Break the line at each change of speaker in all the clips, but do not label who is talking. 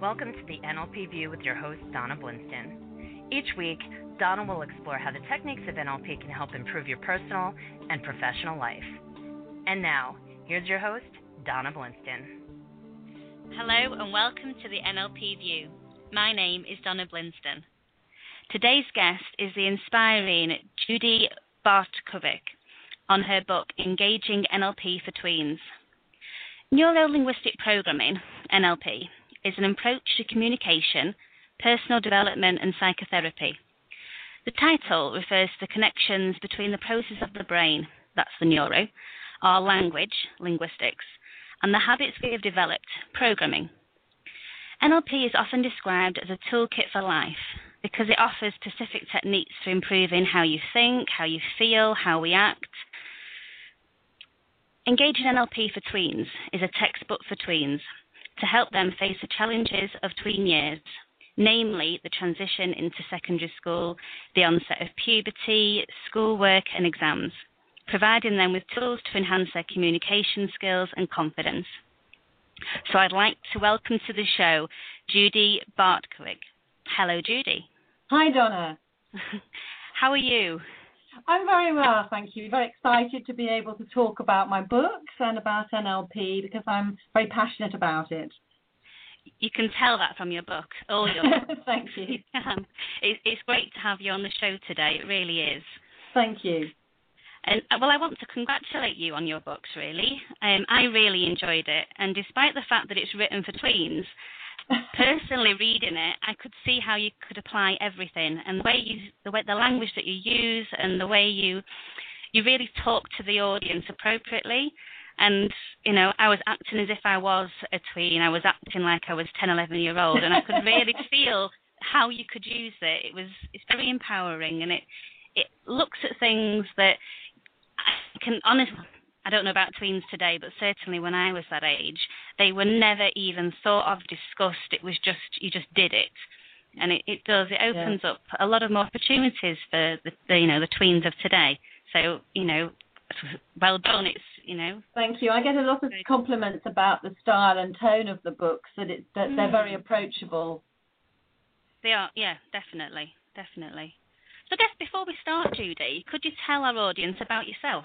Welcome to the NLP View with your host, Donna Blinston. Each week, Donna will explore how the techniques of NLP can help improve your personal and professional life. And now, here's your host, Donna Blinston.
Hello, and welcome to the NLP View. My name is Donna Blinston. Today's guest is the inspiring Judy Bartkowiak on her book Engaging NLP for Tweens. Neuro linguistic programming, NLP, is an approach to communication, personal development, and psychotherapy. The title refers to the connections between the process of the brain, that's the neuro, our language, linguistics, and the habits we have developed, programming. NLP is often described as a toolkit for life because it offers specific techniques for improving how you think, how you feel, how we act. Engaging NLP for Tweens is a textbook for tweens to help them face the challenges of tween years, namely the transition into secondary school, the onset of puberty, schoolwork, and exams, providing them with tools to enhance their communication skills and confidence. So I'd like to welcome to the show Judy Bartkowiak. Hello, Judy.
Hi, Donna.
How are you?
I'm very well, thank you. Very excited to be able to talk about my books and about NLP because I'm very passionate about it.
You can tell that from your book, all your
books. thank you.
Um, it, it's great to have you on the show today. It really is.
Thank you.
And uh, well, I want to congratulate you on your books. Really, um, I really enjoyed it, and despite the fact that it's written for tweens, personally reading it, I could see how you could apply everything and the way you, the way the language that you use and the way you, you really talk to the audience appropriately. And you know, I was acting as if I was a tween. I was acting like I was 10, 11 year old, and I could really feel how you could use it. It was it's very empowering, and it it looks at things that I can honestly I don't know about tweens today, but certainly when I was that age, they were never even thought of, discussed. It was just you just did it, and it, it does. It opens yeah. up a lot of more opportunities for the, the you know the tweens of today. So you know, well done. It's you know.
Thank you. I get a lot of compliments about the style and tone of the books. That it that mm. they're very mm. approachable.
They are. Yeah, definitely, definitely. So I guess before we start, Judy, could you tell our audience about yourself?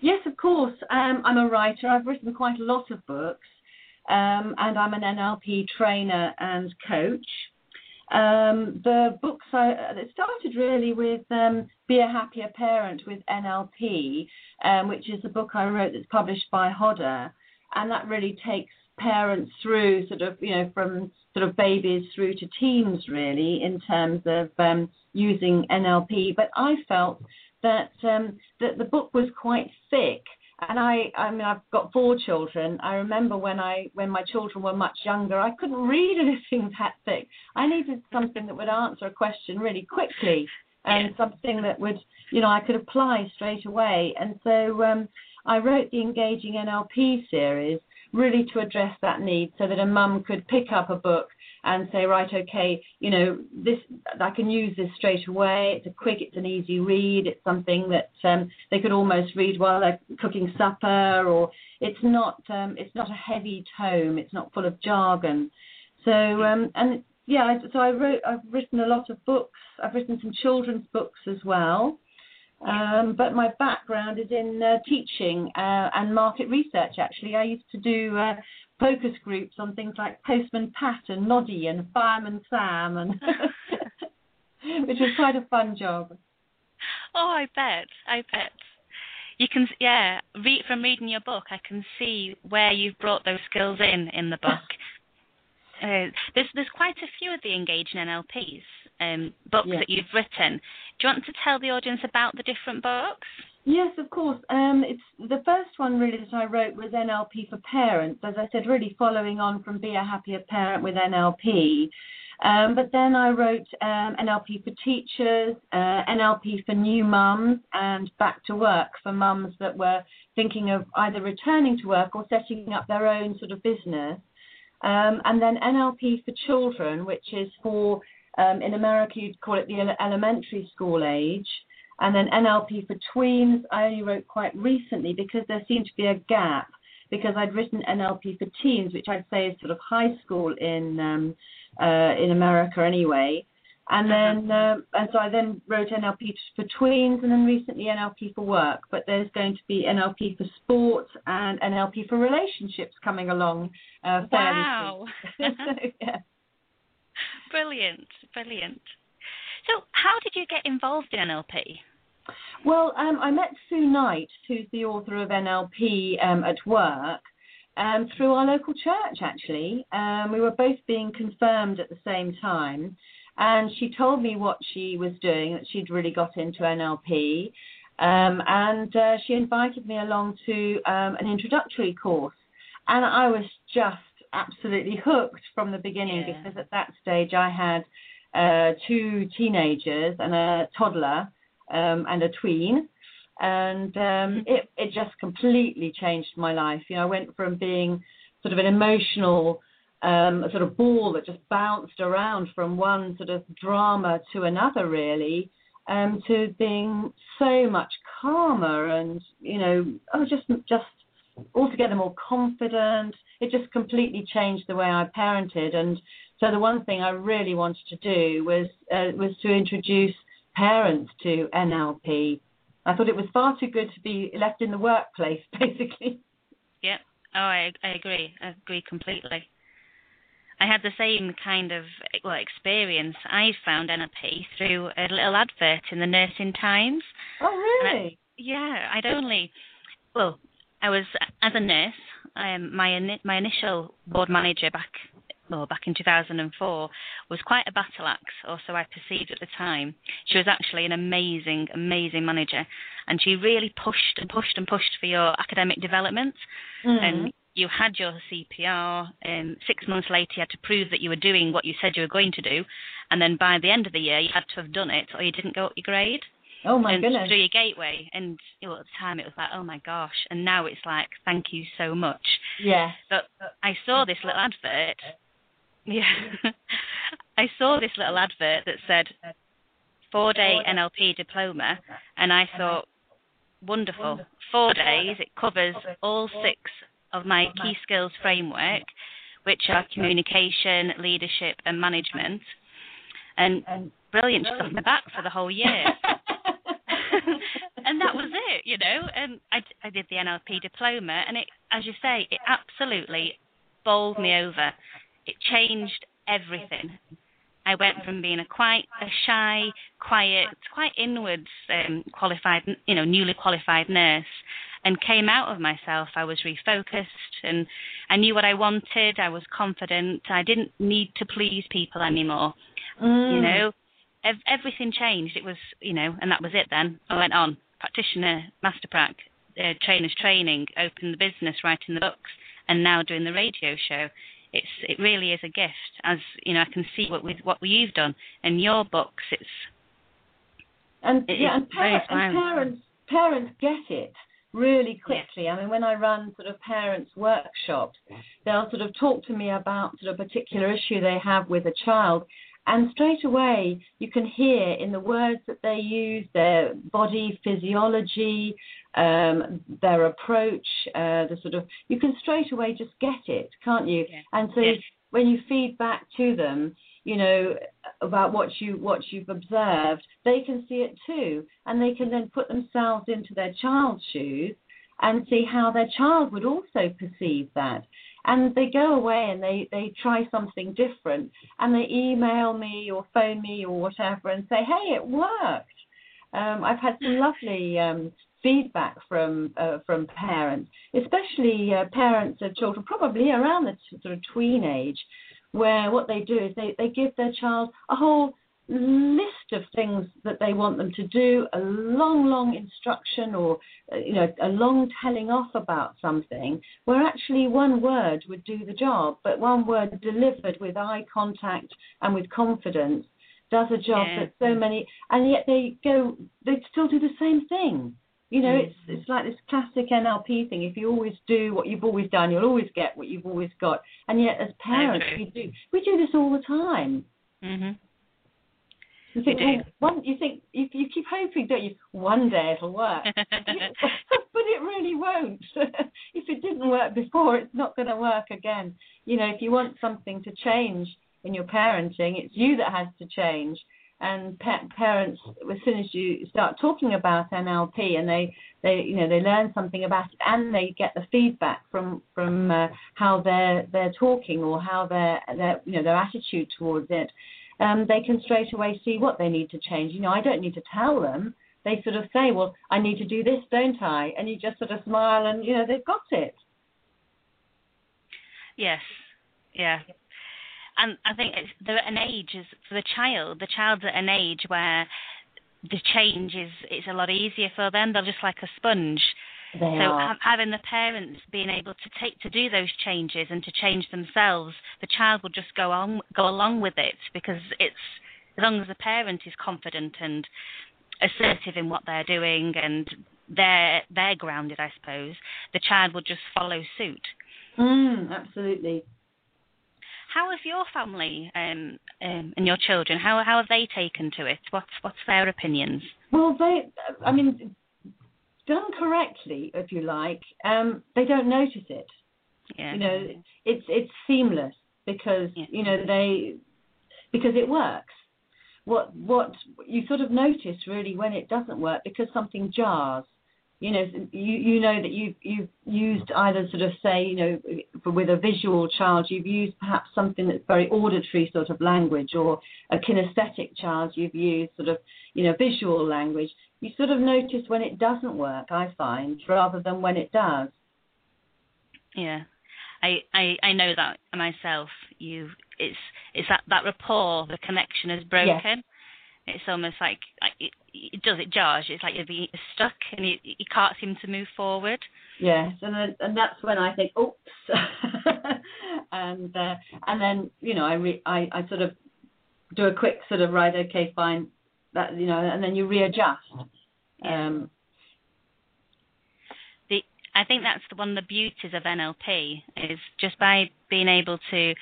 Yes, of course. Um, I'm a writer. I've written quite a lot of books, um, and I'm an NLP trainer and coach. Um, the books I it started really with um, Be a Happier Parent with NLP, um, which is a book I wrote that's published by Hodder, and that really takes parents through sort of you know from sort of babies through to teens really in terms of um, using NLP. But I felt that um, that the book was quite thick. And I, I mean, I've got four children. I remember when I, when my children were much younger, I couldn't read anything that thick. I needed something that would answer a question really quickly, and yeah. something that would, you know, I could apply straight away. And so um, I wrote the Engaging NLP series really to address that need, so that a mum could pick up a book and say, right, okay, you know, this I can use this straight away. It's a quick, it's an easy read. It's something that um, they could almost read while they're cooking supper, or it's not um, it's not a heavy tome. It's not full of jargon. So um, and yeah, so I wrote I've written a lot of books. I've written some children's books as well. Um, but my background is in uh, teaching uh, and market research. Actually, I used to do uh, focus groups on things like Postman Pat and Noddy and Fireman Sam, and which was quite a fun job.
Oh, I bet. I bet. You can, yeah. Read from reading your book, I can see where you've brought those skills in in the book. uh, there's there's quite a few of the engaging NLPs um, books yeah. that you've written. Do you want to tell the audience about the different books?
Yes, of course. Um, it's the first one really that I wrote was NLP for parents, as I said, really following on from Be a Happier Parent with NLP. Um, but then I wrote um, NLP for teachers, uh, NLP for new mums, and Back to Work for mums that were thinking of either returning to work or setting up their own sort of business. Um, and then NLP for children, which is for, um, in America, you'd call it the elementary school age. And then NLP for tweens, I only wrote quite recently because there seemed to be a gap because I'd written NLP for teens, which I'd say is sort of high school in um, uh, in America anyway. And then, uh, and so I then wrote NLP for tweens, and then recently NLP for work. But there's going to be NLP for sports and NLP for relationships coming along uh, fairly
wow.
soon. so, yeah.
Brilliant, brilliant. So, how did you get involved in NLP?
Well, um, I met Sue Knight, who's the author of NLP um, at work, um, through our local church, actually. Um, we were both being confirmed at the same time. And she told me what she was doing, that she'd really got into NLP. Um, and uh, she invited me along to um, an introductory course. And I was just absolutely hooked from the beginning
yeah.
because at that stage I had uh, two teenagers and a toddler um, and a tween. And um, it, it just completely changed my life. You know, I went from being sort of an emotional um, sort of ball that just bounced around from one sort of drama to another, really, um, to being so much calmer and you know, oh, just just altogether more confident. It just completely changed the way I parented, and so the one thing I really wanted to do was uh, was to introduce parents to NLP. I thought it was far too good to be left in the workplace, basically.
Yeah. Oh, I I agree. I agree completely. I had the same kind of well experience. I found NLP through a little advert in the Nursing Times.
Oh,
And I-
really?
yeah, I'd only well, I was as a nurse. Um, my my initial board manager back well back in 2004 was quite a battle axe, or so I perceived at the time. She was actually an amazing, amazing manager, and she really pushed and pushed and pushed for your academic development.
Mm.
And you had your CPR, and six months later you had to prove that you were doing what you said you were going to do, and then by the end of the year you had to have done it, or you didn't go up your grade
oh my
and
goodness.
through your gateway. And you know, at the time it was like, oh my gosh, and now it's like, thank you so much.
Yeah.
But I saw this little advert. Yeah, I saw this little advert that said four day NLP diploma, and I thought, wonderful. Four days, it covers all six of my key skills framework, which are communication, leadership, and management. And brilliant, just off my back for the whole year. and that was it, you know. And I, I did the NLP diploma, and it, as you say, it absolutely bowled me over. It changed everything. I went from being a quite a shy, quiet, quite inwards um, qualified, you know, newly qualified nurse, and came out of myself. I was refocused, and I knew what I wanted. I was confident. I didn't need to please people anymore.
Mm.
You know, ev- everything changed. It was, you know, and that was it. Then I went on practitioner, master prac, uh, trainers training, opened the business, writing the books, and now doing the radio show it's it really is a gift as you know i can see what with what you've done in your books. It's
and
It
yeah, and, par- and parents parents get it really quickly. I mean, when I run sort of parents workshops, they'll sort of talk to me about sort of a particular issue they have with a child, and straight away you can hear in the words that they use their body physiology, um, their approach, uh, the sort of you can straight away just get it, can't you?
Yeah.
And so
Yes.
when you feed back to them, you know about what you what you've observed, they can see it too, and they can then put themselves into their child's shoes and see how their child would also perceive that. And they go away and they, they try something different and they email me or phone me or whatever and say, hey, it worked. Um, I've had some lovely um, feedback from uh, from parents, especially uh, parents of children probably around the sort of tween age, where what they do is they, they give their child a whole list of things that they want them to do, a long, long instruction or uh, you know a long telling off about something, where actually one word would do the job, but one word delivered with eye contact and with confidence does a job
Yeah.
that so many, and yet they go, they still do the same thing. You know,
Mm.
it's it's like this classic NLP thing. If you always do what you've always done, you'll always get what you've always got. And yet, as parents,
true.
we do we do this all the time.
mhm
You think, well, one, you think you, you keep hoping, don't you? One day it'll work, but it really won't. if it didn't work before, it's not going to work again. You know, if you want something to change in your parenting, it's you that has to change and pa- parents as soon as you start talking about NLP and they they you know they learn something about it and they get the feedback from from uh, how they're they're talking or how their their you know their attitude towards it um, they can straight away see what they need to change you know I don't need to tell them they sort of say well I need to do this don't I and you just sort of smile and you know they've got it
yes yeah and I think it's, they're at an age is for the child. The child's at an age where the change is it's a lot easier for them. They're just like a sponge.
They
so having the parents being able to take to do those changes and to change themselves, the child will just go on go along with it because it's as long as the parent is confident and assertive in what they're doing and they're they're grounded, I suppose, the child will just follow suit.
Mm, absolutely.
How has your family um, um, and your children? How how have they taken to it? What's what's their opinions?
Well, they, I mean, done correctly, if you like, um, they don't notice it.
Yeah.
You know, it's it's seamless because
Yeah.
you know they because it works. What what you sort of notice really when it doesn't work because something jars. You know, you you know that you've you've used either sort of say you know for, with a visual child you've used perhaps something that's very auditory sort of language or a kinesthetic child you've used sort of you know visual language. You sort of notice when it doesn't work. I find rather than when it does.
Yeah. I, I, I know that myself. You, it's it's that, that rapport, the connection is broken. It's almost like, like it, it does it jars. It's like you're being stuck and you, you can't seem to move forward.
Yes, and then, and that's when I think, oops, and uh, and then you know I, re- I I sort of do a quick sort of right, okay, fine, that you know, and then you readjust. Um,
the I think that's the, one of the beauties of NLP is just by being able to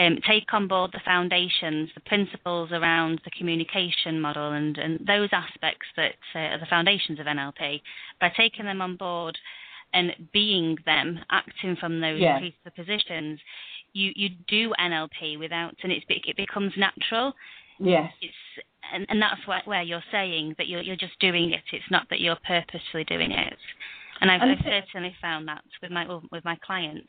um, take on board the foundations, the principles around the communication model, and, and those aspects that uh, are the foundations of NLP. By taking them on board and being them, acting from those
Yeah.
presuppositions, you you do NLP without, and it's, it becomes natural
yes,
it's and, and that's where, where you're saying that you're you're just doing it. It's not that you're purposefully doing it. And I've,
And
I've certainly found that with my with my clients.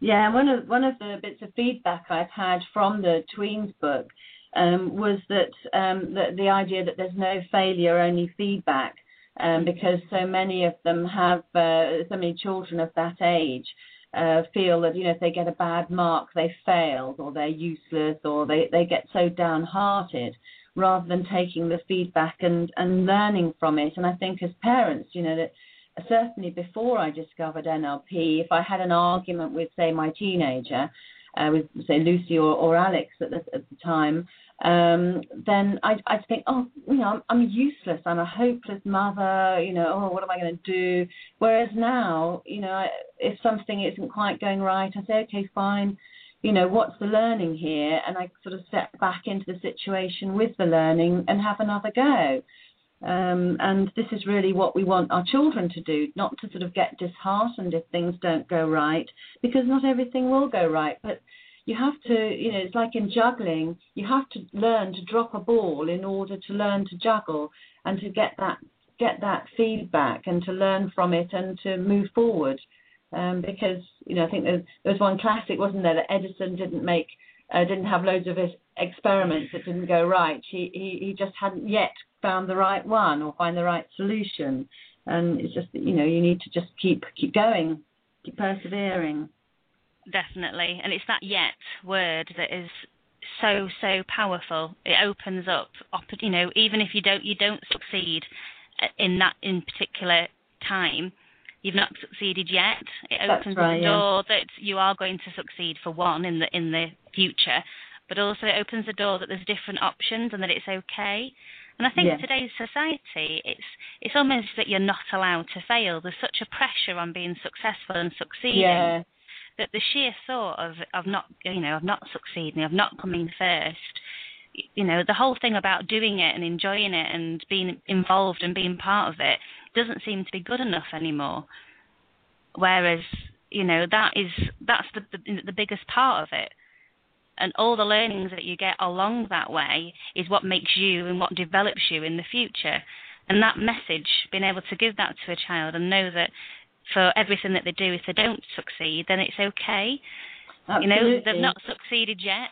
yeah. One of one of the bits of feedback I've had from the tweens book um, was that um, the, the idea that there's no failure, only feedback. Um, because so many of them have, uh, so many children of that age uh, feel that you know if they get a bad mark they failed or they're useless or they, they get so downhearted rather than taking the feedback and, and learning from it. And I think as parents, you know, that certainly before I discovered NLP, if I had an argument with say my teenager, uh, with say Lucy or, or Alex at the, at the time, um, then I'd, I'd think, oh, you know, I'm, I'm useless. I'm a hopeless mother. You know, oh, what am I going to do? Whereas now, you know, if something isn't quite going right, I say, okay, fine. You know, what's the learning here? And I sort of step back into the situation with the learning and have another go. Um, and this is really what we want our children to do, not to sort of get disheartened if things don't go right, because not everything will go right. But you have to, you know, it's like in juggling, you have to learn to drop a ball in order to learn to juggle and to get that get that feedback and to learn from it and to move forward. Um, because you know, I think there, there was one classic, wasn't there, that Edison didn't make, uh, didn't have loads of his experiments that didn't go right. He, he he just hadn't yet found the right one or find the right solution. And it's just you know, you need to just keep keep going, keep persevering.
Definitely, and it's that yet word that is so so powerful. It opens up, you know, even if you don't you don't succeed uh, in that in particular time, you've not succeeded yet. It
That's
opens
right,
the
yeah.
door that you are going to succeed for one in the in the future, but also it opens the door that there's different options and that it's okay. And I think
Yeah.
today's society, it's it's almost that you're not allowed to fail. There's such a pressure on being successful and succeeding
Yeah,
that the sheer thought of of mm. not you know of not succeeding of not coming first you know, the whole thing about doing it and enjoying it and being involved and being part of it doesn't seem to be good enough anymore. Whereas, you know, that is that's the the, the biggest part of it. And all the learnings that you get along that way is what makes you and what develops you in the future. And that message, being able to give that to a child and know that for everything that they do, if they don't succeed, then it's okay.
Absolutely.
You know, they've not succeeded yet.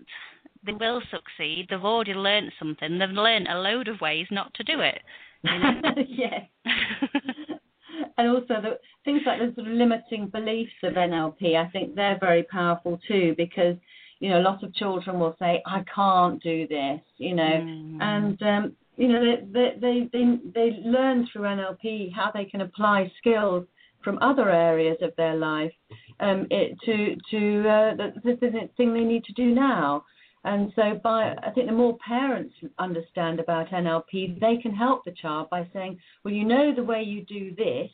They will succeed. They've already learned something. They've learned a load of ways not to do it. You know?
yes. and also the things like the sort of limiting beliefs of NLP, I think they're very powerful too because you know a lot of children will say I can't do this, you know,
Mm.
and um, you know they, they they they learn through NLP how they can apply skills from other areas of their life um, it, to to uh, the, the, thing they need to do now. And so, by I think the more parents understand about NLP, they can help the child by saying, "Well, you know the way you do this,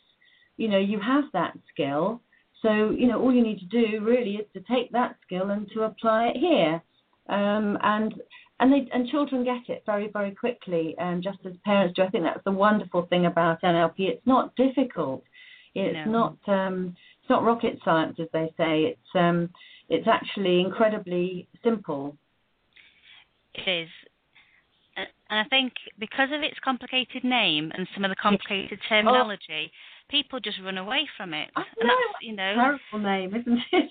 you know you have that skill. So you know all you need to do really is to take that skill and to apply it here." Um, and and they and children get it very very quickly, um, just as parents do. I think that's the wonderful thing about NLP. It's not difficult. It's
No.
not um, it's not rocket science, as they say. It's um, it's actually incredibly simple.
It is. And I think because of its complicated name and some of the complicated terminology, people just run away from it.
I
and
know,
that's, you know,
Terrible name, isn't it?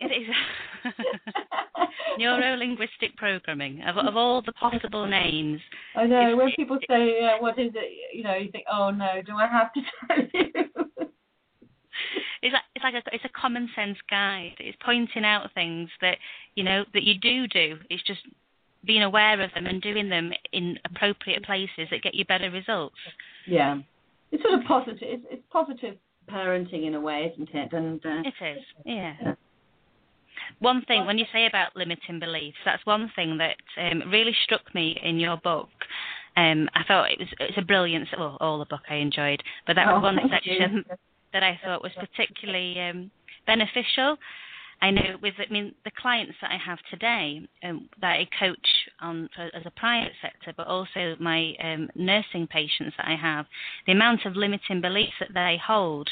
it is neuro linguistic programming. Of, of all the possible names,
I know. When
it-
people say, uh, "What is it?" You know, you think, "Oh no, do I have to tell you?"
It's like a it's a common sense guide. It's pointing out things that you know that you do do. It's just being aware of them and doing them in appropriate places that get you better results.
yeah, it's sort of positive. It's, it's positive parenting in a way, isn't it? And uh,
It is, yeah.
Yeah.
One thing, when you say about limiting beliefs, that's one thing that um, really struck me in your book. Um, I thought it was it's a brilliant, well, all the book I enjoyed, but that was one section
you.
That I thought was particularly um, beneficial. I know with I mean the clients that I have today um, that I coach on for, as a private sector, but also my um, nursing patients that I have, the amount of limiting beliefs that they hold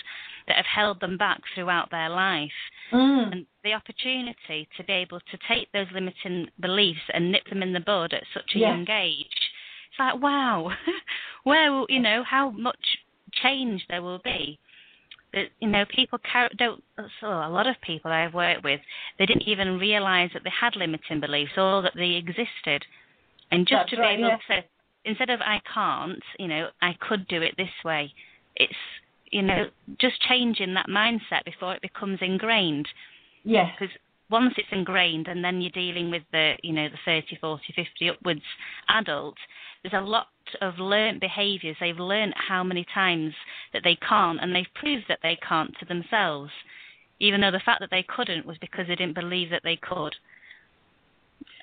that have held them back throughout their life
Mm.
and the opportunity to be able to take those limiting beliefs and nip them in the bud at such a
Yes.
young age. It's like, wow, where will, you know, how much change there will be. That, you know, people don't, so a lot of people I've worked with, they didn't even realize that they had limiting beliefs or that they existed. And just
That's
to
right,
be able
yeah.
to, instead of I can't, you know, I could do it this way. It's, you know, just changing that mindset before it becomes ingrained
Yes.
because once it's ingrained and then you're dealing with the you know the 30 40 50 upwards adult there's a lot of learnt behaviors they've learnt how many times that they can't and they've proved that they can't to themselves even though the fact that they couldn't was because they didn't believe that they could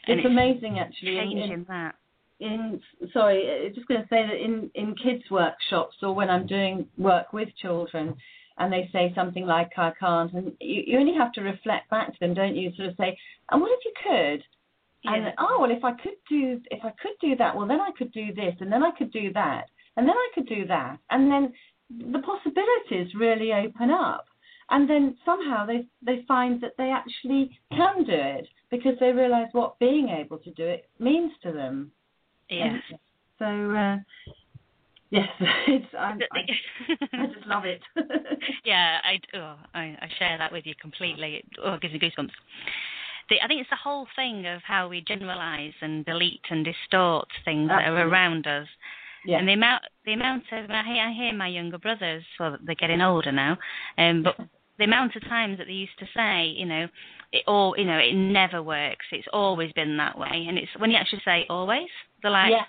And
It's amazing, actually. in- in-
changing that
in sorry, uh, just going to say that in in kids workshops or when I'm doing work with children, and they say something like "I can't," and you, you only have to reflect back to them, don't you? Sort of say, "And what if you could?" And oh well, if I could do if I could do that, well then I could do this, and then I could do that, and then I could do that, and then the possibilities really open up. And then somehow they they find that they actually can do it because they realise what being able to do it means to them.
yeah
So uh, yes, it's I, I, I just love it.
yeah, I, oh, I I share that with you completely. It, oh, it gives me goosebumps. The, I think it's the whole thing of how we generalize and delete and distort things that are around us.
yeah.
And the amount, the amount of, I hear, I hear my younger brothers, well, they're getting older now, um, but the amount of times that they used to say, you know, it all, you know, it never works. It's always been that way. And it's when you actually say always, they're like,
yeah.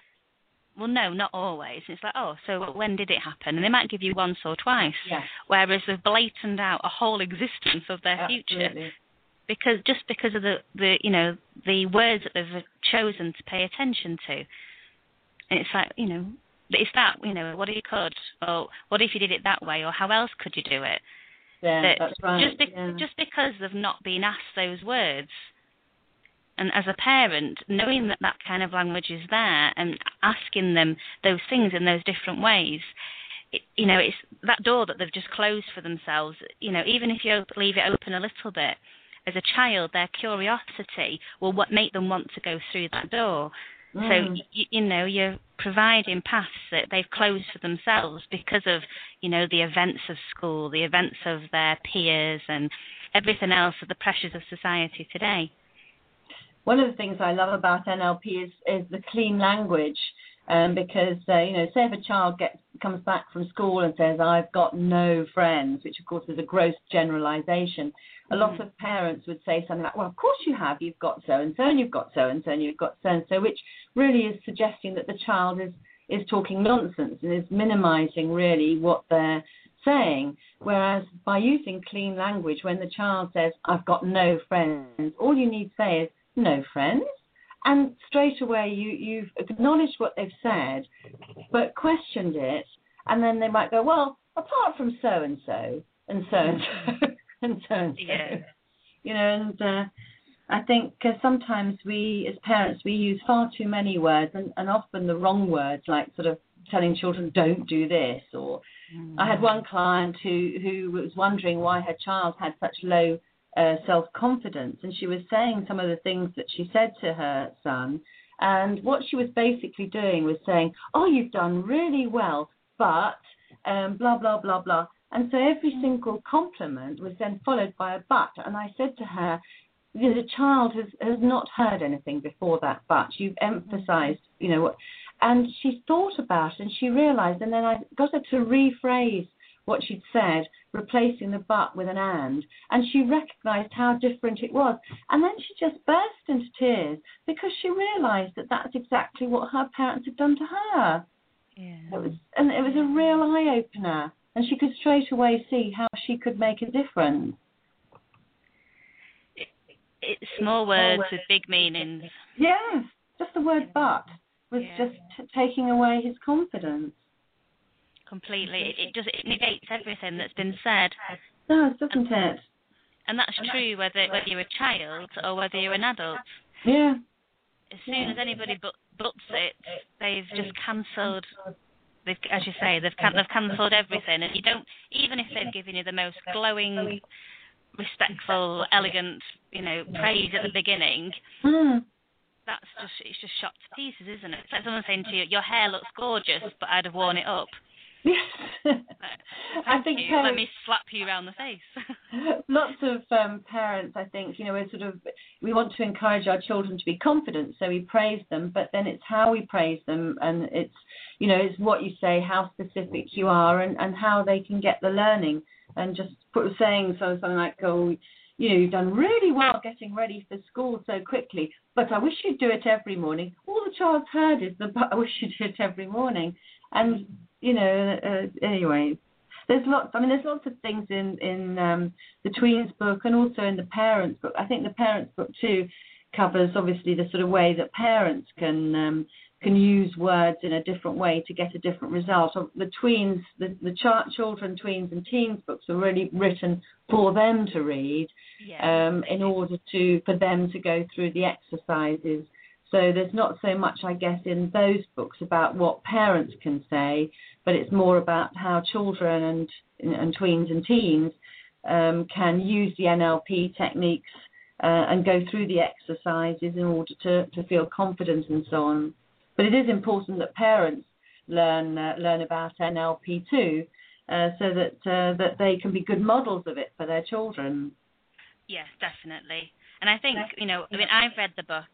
Well, no, not always. It's like, oh, so when did it happen? And they might give you once or twice,
Yeah.
whereas they've blatant out a whole existence of their future because just because of the the you know the words that they've chosen to pay attention to and it's like you know it's that you know what if you could or what if you did it that way or how else could you do it
Yeah,
that
that's right.
just be-
yeah.
just because they've not been asked those words And as a parent, knowing that that kind of language is there and asking them those things in those different ways, it, you know, it's that door that they've just closed for themselves. You know, even if you leave it open a little bit, as a child, their curiosity will what make them want to go through that door. Mm. So you, you know you're providing paths that they've closed for themselves because of you know the events of school, the events of their peers, and everything else of the pressures of society today.
One of the things I love about NLP is is the clean language. Um, because uh, you know, say if a child gets comes back from school and says, "I've got no friends," which of course is a gross generalisation a lot mm. of parents would say something like, well, of course you have. You've got so and so, and you've got so and so, and you've got so and so, which really is suggesting that the child is is talking nonsense and is minimizing really what they're saying. Whereas by using clean language, when the child says, I've got no friends, all you need to say is, no friends. And straight away you, you've acknowledged what they've said, but questioned it. And then they might go, well, apart from so and so and so and so. and so and so. Yeah. You know, and uh, I think uh, sometimes we, as parents, we use far too many words and, and often the wrong words, like sort of telling children don't do this. Or mm. I had one client who who was wondering why her child had such low uh, self confidence, and she was saying some of the things that she said to her son. And what she was basically doing was saying, "Oh, you've done really well, but um, blah blah blah blah." And so every single compliment was then followed by a but. And I said to her, the child has, has not heard anything before that but. You've emphasized, you know, what, and she thought about it and she realized, and then I got her to rephrase what she'd said, replacing the but with an and, and she recognized how different it was. And then she just burst into tears because she realized that that's exactly what her parents had done to her. Yeah. It was, and it was a real eye opener and she could straight away see how she could make a difference.
it's small words with big meanings.
Yes, just the word "but" was yeah. just t- taking away his confidence.
Completely, it, it just it negates everything that's been said.
Does, doesn't and, it?
And that's true whether whether you're a child or whether you're an adult.
Yeah.
As soon as anybody but, butts it, they've just cancelled they've, as you say, they've can, they've cancelled everything, and you don't even if they've given you the most glowing, respectful, elegant, you know, praise at the beginning. Mm. That's just it's just shot to pieces, isn't it? It's like someone saying to you, "Your hair looks gorgeous, but I'd have worn it up." I think parents, let me slap you around the face.
lots of um, parents, I think, you know, we're sort of we want to encourage our children to be confident, so we praise them, but then it's how we praise them, and it's you know, it's what you say, how specific you are, and and how they can get the learning, and just put saying so something like, oh. You know, you've done really well getting ready for school so quickly, but I wish you'd do it every morning. All the child's heard is the but I wish you'd do it every morning. And you know, uh, anyway, there's lots. I mean, there's lots of things in in um, the tweens book and also in the parents book. I think the parents book too covers obviously the sort of way that parents can um, can use words in a different way to get a different result. The tweens, the, the ch- children, tweens, and teens books are really written for them to read yeah. um, in order to for them to go through the exercises so there's not so much, I guess, in those books about what parents can say, but it's more about how children and, and tweens and teens um, can use the NLP techniques uh, and go through the exercises in order to, to feel confident and so on. But it is important that parents learn uh, learn about NLP too, uh, so that uh, that they can be good models of it for their children.
Yes, definitely. And I think, you know, I mean, I've read the book,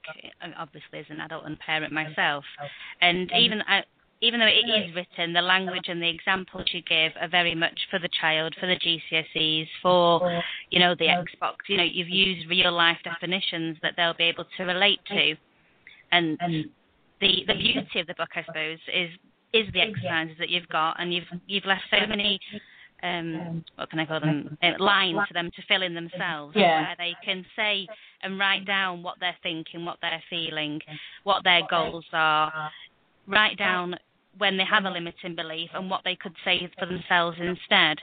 obviously, as an adult and parent myself, oh, and uh-huh. even I, even though it is written, the language and the examples you give are very much for the child, for the GCSEs, for you know the Xbox. You know, you've used real life definitions that they'll be able to relate to, and the the beauty of the book, I suppose, is is the exercises that you've got, and you've you've left so many um, what can I call them, uh, lines for them to fill in themselves, yeah. where they can say and write down what they're thinking, what they're feeling, what their goals are, write down when they have a limiting belief and what they could say for themselves instead.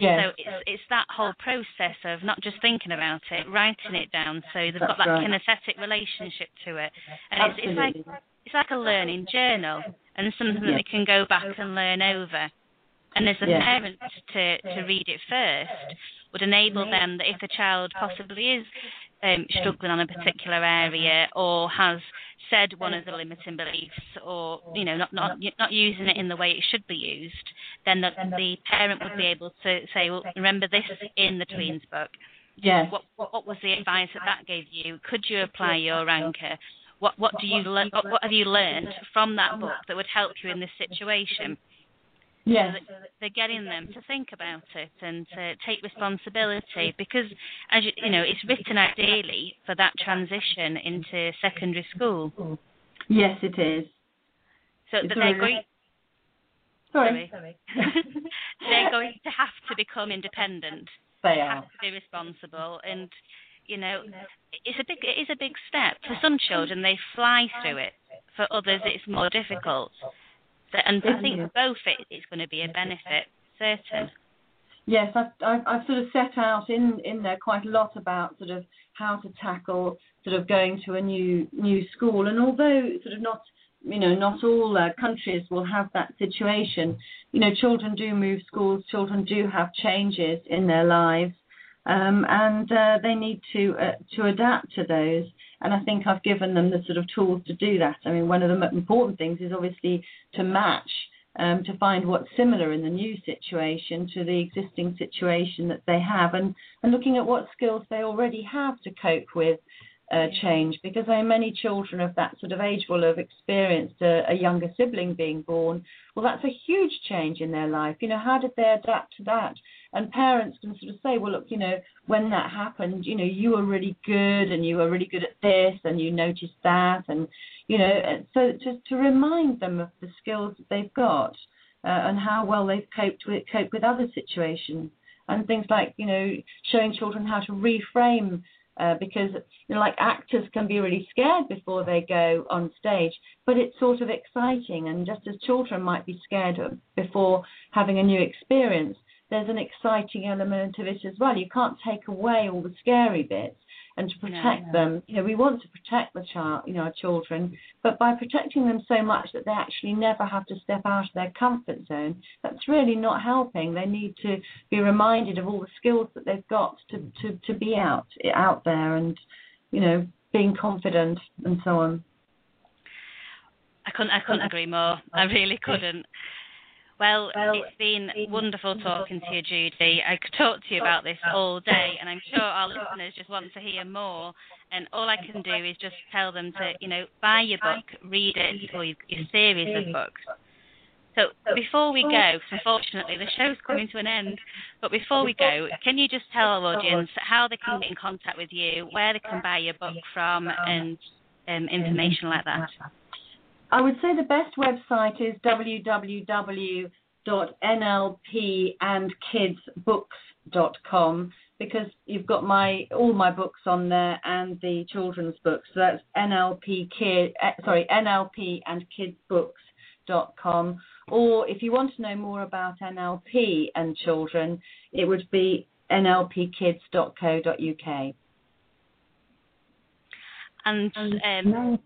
Yes.
So it's it's that whole process of not just thinking about it, writing it down, so they've got that
right.
kinesthetic relationship to it, and it's, it's like it's like a learning journal and something that they can go back and learn over. And as a
Yeah.
parent to to read it first would enable them that if the child possibly is um, struggling on a particular area or has said one of the limiting beliefs or you know not not not using it in the way it should be used then the, the parent would be able to say well remember this in the tweens book.
Yes.
what what, what was the advice that that gave you? Could you apply your anchor what what do you learn what, what have you learned from that book that would help you in this situation
Yes.
so that they're getting them to think about it and to take responsibility because, as you, you know, it's written ideally for that transition into secondary school.
Yes, it is.
So
It's
that they're
already-
going,
Sorry.
they're going to have to become independent,
They
have
are.
to be responsible, and you know, it's a big, it is a big step for some children. They fly through it. For others, it's more difficult. So, and I think for both, it, it's going to be a benefit, certain.
Yes, I've, I've, I've sort of set out in, in there quite a lot about sort of how to tackle sort of going to a new new school. And although sort of not you know not all uh, countries will have that situation, you know children do move schools, children do have changes in their lives, um, and uh, they need to uh, to adapt to those. And I think I've given them the sort of tools to do that. I mean, one of the important things is obviously to match um, to find what's similar in the new situation to the existing situation that they have, and, and looking at what skills they already have to cope with uh, change. Because I mean, many children of that sort of age will have experienced a, a younger sibling being born. Well, that's a huge change in their life. You know, how did they adapt to that? And parents can sort of say, well, look, you know, when that happened, you know, you were really good and you were really good at this and you noticed that and you know, so just to remind them of the skills that they've got uh, and how well they've coped with cope with other situations and things like you know showing children how to reframe uh, because you know like actors can be really scared before they go on stage but it's sort of exciting and just as children might be scared before having a new experience there's an exciting element of it as well you can't take away all the scary bits and to
No.
protect them. You know, we want to protect the child, you know, our children, but by protecting them so much that they actually never have to step out of their comfort zone, that's really not helping. They need to be reminded of all the skills that they've got to to, to be out out there and, you know, being confident and so on.
I couldn't, I couldn't agree more. I really couldn't. Well, it's been wonderful talking to you, Judy. I could talk to you about this all day, and I'm sure our listeners just want to hear more. And all I can do is just tell them to, you know, buy your book, read it, or your, your series of books. So before we go, unfortunately the show's coming to an end, but before we go, can you just tell our audience how they can get in contact with you, where they can buy your book from, and um, information like that?
I would say the best website is www.nlpandkidsbooks.com because you've got my all my books on there and the children's books. So that's NLP kid eh, sorry nlpandkidsbooks.com. Or if you want to know more about NLP and children, it would be nlpkids.co.uk.
And um,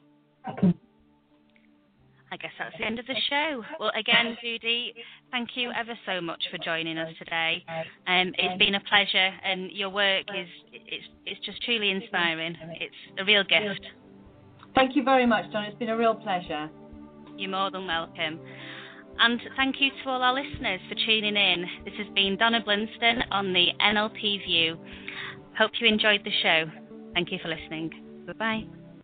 I guess that's the end of the show. Well, again, Judy, thank you ever so much for joining us today. Um, it's been a pleasure, and your work is it's it's just truly inspiring. It's a real gift.
Thank you very much, Don. It's been a real pleasure.
You're more than welcome. And thank you to all our listeners for tuning in. This has been Donna Blinston on the NLP View. Hope you enjoyed the show. Thank you for listening. Goodbye.